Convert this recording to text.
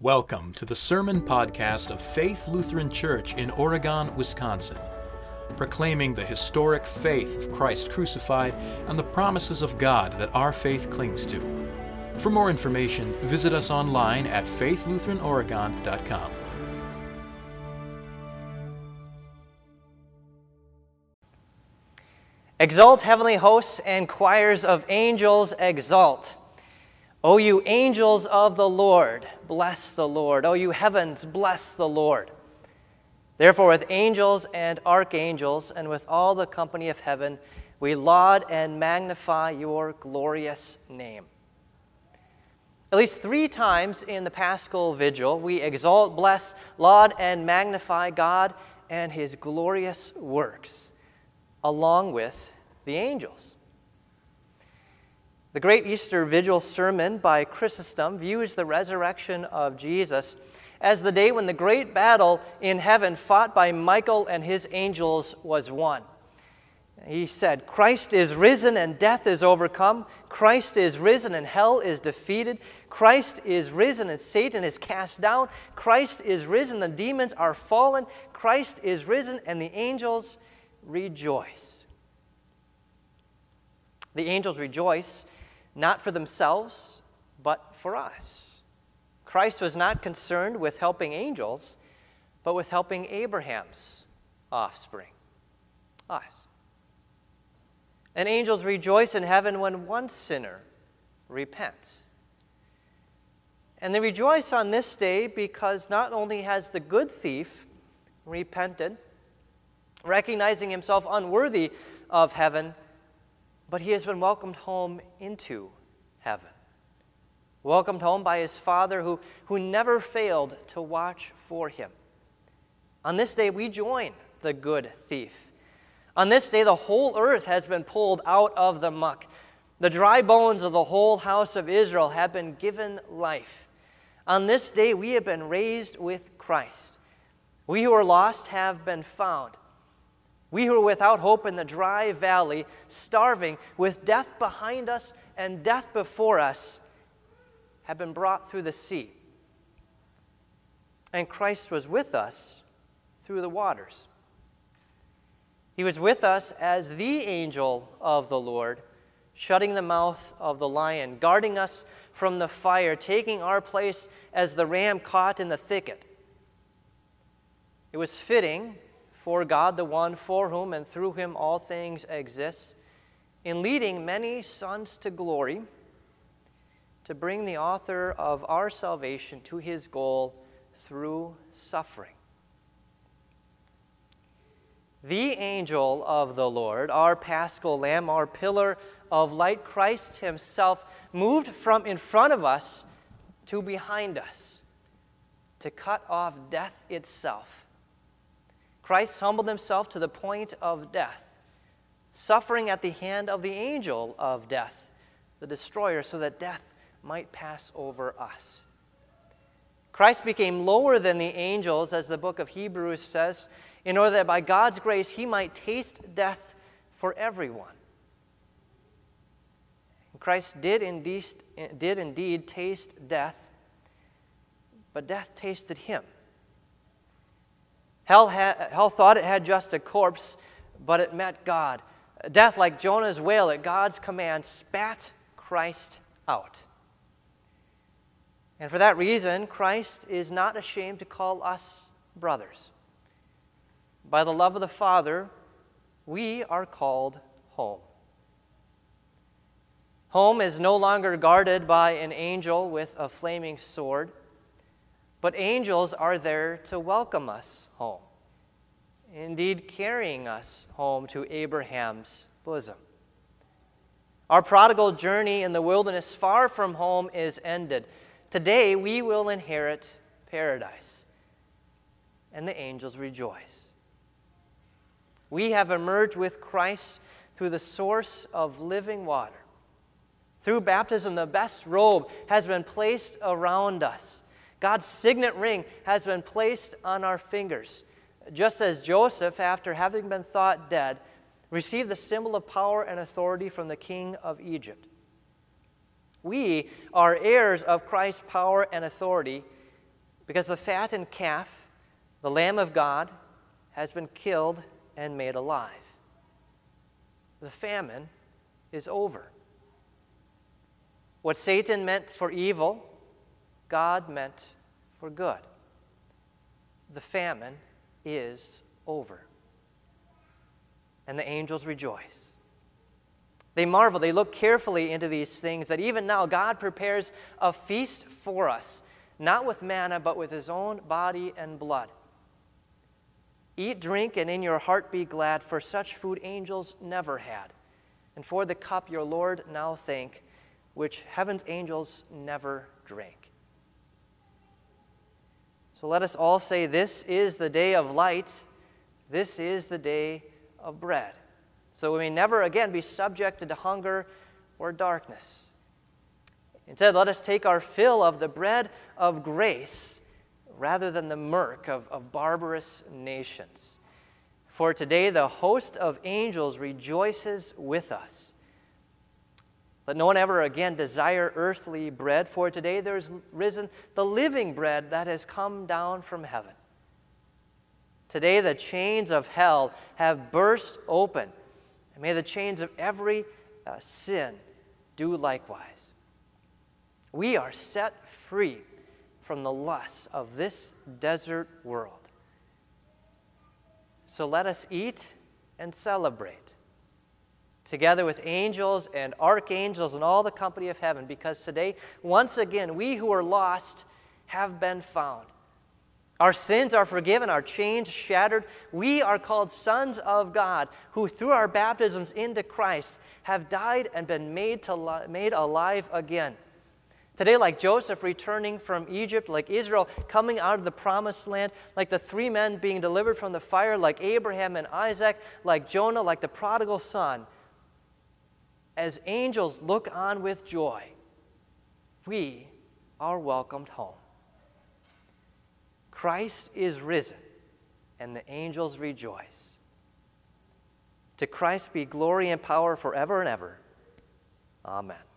Welcome to the Sermon Podcast of Faith Lutheran Church in Oregon, Wisconsin, proclaiming the historic faith of Christ crucified and the promises of God that our faith clings to. For more information, visit us online at faithlutheranoregon.com. Exalt, heavenly hosts and choirs of angels, exalt. O you angels of the Lord, bless the Lord. O you heavens, bless the Lord. Therefore, with angels and archangels, and with all the company of heaven, we laud and magnify your glorious name. At least three times in the Paschal Vigil, we exalt, bless, laud, and magnify God and his glorious works, along with the angels. The great Easter Vigil sermon by Chrysostom views the resurrection of Jesus as the day when the great battle in heaven fought by Michael and his angels was won. He said, Christ is risen and death is overcome. Christ is risen and hell is defeated. Christ is risen and Satan is cast down. Christ is risen, the demons are fallen. Christ is risen and the angels rejoice. The angels rejoice not for themselves, but for us. Christ was not concerned with helping angels, but with helping Abraham's offspring, us. And angels rejoice in heaven when one sinner repents. And they rejoice on this day because not only has the good thief repented, recognizing himself unworthy of heaven, but he has been welcomed home into heaven. Welcomed home by his Father who, who never failed to watch for him. On this day, we join the good thief. On this day, the whole earth has been pulled out of the muck. The dry bones of the whole house of Israel have been given life. On this day, we have been raised with Christ. We who are lost have been found. We who are without hope in the dry valley, starving, with death behind us and death before us, have been brought through the sea. And Christ was with us through the waters. He was with us as the angel of the Lord, shutting the mouth of the lion, guarding us from the fire, taking our place as the ram caught in the thicket. It was fitting for God, the one for whom and through him all things exist, in leading many sons to glory, to bring the author of our salvation to his goal through suffering. The angel of the Lord, our paschal lamb, our pillar of light, Christ himself, moved from in front of us to behind us to cut off death itself Christ humbled himself to the point of death, suffering at the hand of the angel of death, the destroyer, so that death might pass over us. Christ became lower than the angels, as the book of Hebrews says, in order that by God's grace he might taste death for everyone. Christ did indeed, did indeed taste death, but death tasted him. Hell, ha- hell thought it had just a corpse, but it met God. Death, like Jonah's whale, at God's command, spat Christ out. And for that reason, Christ is not ashamed to call us brothers. By the love of the Father, we are called home. Home is no longer guarded by an angel with a flaming sword. But angels are there to welcome us home, indeed, carrying us home to Abraham's bosom. Our prodigal journey in the wilderness far from home is ended. Today we will inherit paradise, and the angels rejoice. We have emerged with Christ through the source of living water. Through baptism, the best robe has been placed around us God's signet ring has been placed on our fingers, just as Joseph, after having been thought dead, received the symbol of power and authority from the king of Egypt. We are heirs of Christ's power and authority, because the fattened calf, the Lamb of God, has been killed and made alive. The famine is over. What Satan meant for evil, God meant for good. The famine is over. And the angels rejoice. They marvel, they look carefully into these things that even now God prepares a feast for us, not with manna, but with his own body and blood. Eat, drink, and in your heart be glad, for such food angels never had. And for the cup your Lord now thank, which heaven's angels never drank. So let us all say, This is the day of light, this is the day of bread. So we may never again be subjected to hunger or darkness. Instead, let us take our fill of the bread of grace rather than the murk of, of barbarous nations. For today the host of angels rejoices with us. Let no one ever again desire earthly bread, for today there is risen the living bread that has come down from heaven. Today the chains of hell have burst open, and may the chains of every uh, sin do likewise. We are set free from the lusts of this desert world. So let us eat and celebrate together with angels and archangels and all the company of heaven, because today, once again, we who are lost have been found. Our sins are forgiven, our chains shattered. We are called sons of God, who through our baptisms into Christ have died and been made, to li- made alive again. Today, like Joseph returning from Egypt, like Israel coming out of the promised land, like the three men being delivered from the fire, like Abraham and Isaac, like Jonah, like the prodigal son, as angels look on with joy, we are welcomed home. Christ is risen, and the angels rejoice. To Christ be glory and power forever and ever. Amen.